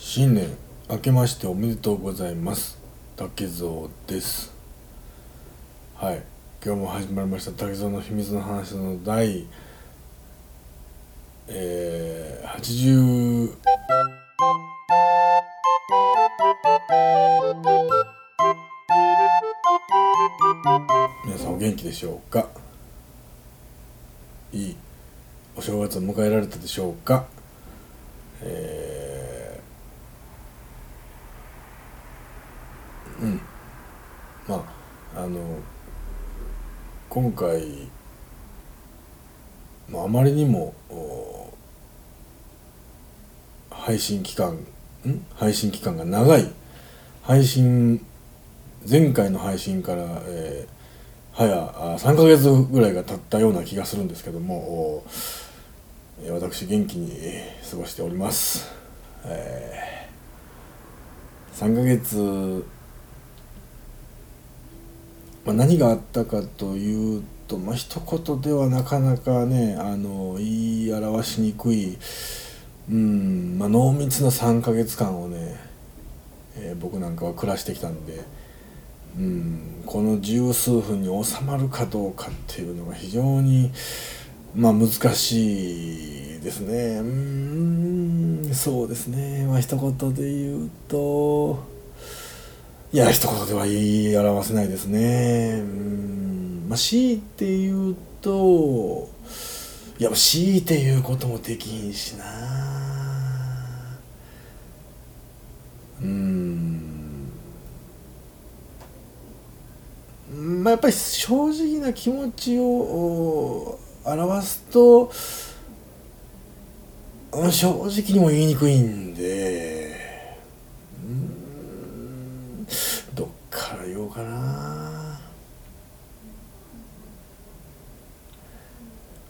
新年明けましておめでとうございます。竹蔵です。はい。今日も始まりました。竹蔵の秘密の話の第えー、80皆さんお元気でしょうか？いいお正月を迎えられたでしょうか？えうん。まああの今回、まあ、まりにも配信期間ん？配信期間が長い。配信前回の配信から、えー、早3ヶ月ぐらいが経ったような気がするんですけども私元気に過ごしております、えー、3ヶ月、まあ、何があったかというとまあ一言ではなかなかねあの言い表しにくいうんまあ濃密な3ヶ月間をね、えー、僕なんかは暮らしてきたんでうんこの十数分に収まるかどうかっていうのが非常にまあ難しいですね。うんそうですね。まあ一言で言うといや一言では言い表せないですね。うん。まあ強いて言うといや強いて言うこともできんしな。うん。まあやっぱり正直な気持ちを表すと正直にも言いにくいんでうんどっから言おうかな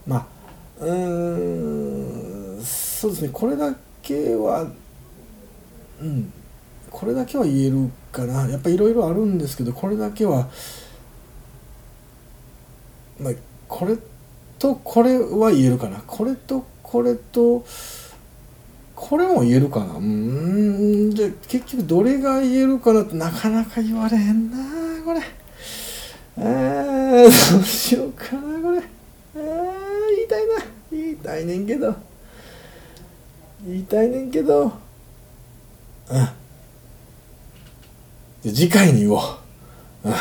まあうんそうですねこれだけはうんこれだけは言えるかな。やっぱいろいろあるんですけどこれだけはまあこれとこれは言えるかな。これとこれとこれも言えるかな。うんじゃ結局どれが言えるかなってなかなか言われへんなこれ。えー、どうしようかなこれ。えー、たいな。言いたいねんけど。言いたいねんけど。うん。次回に言おう。うん。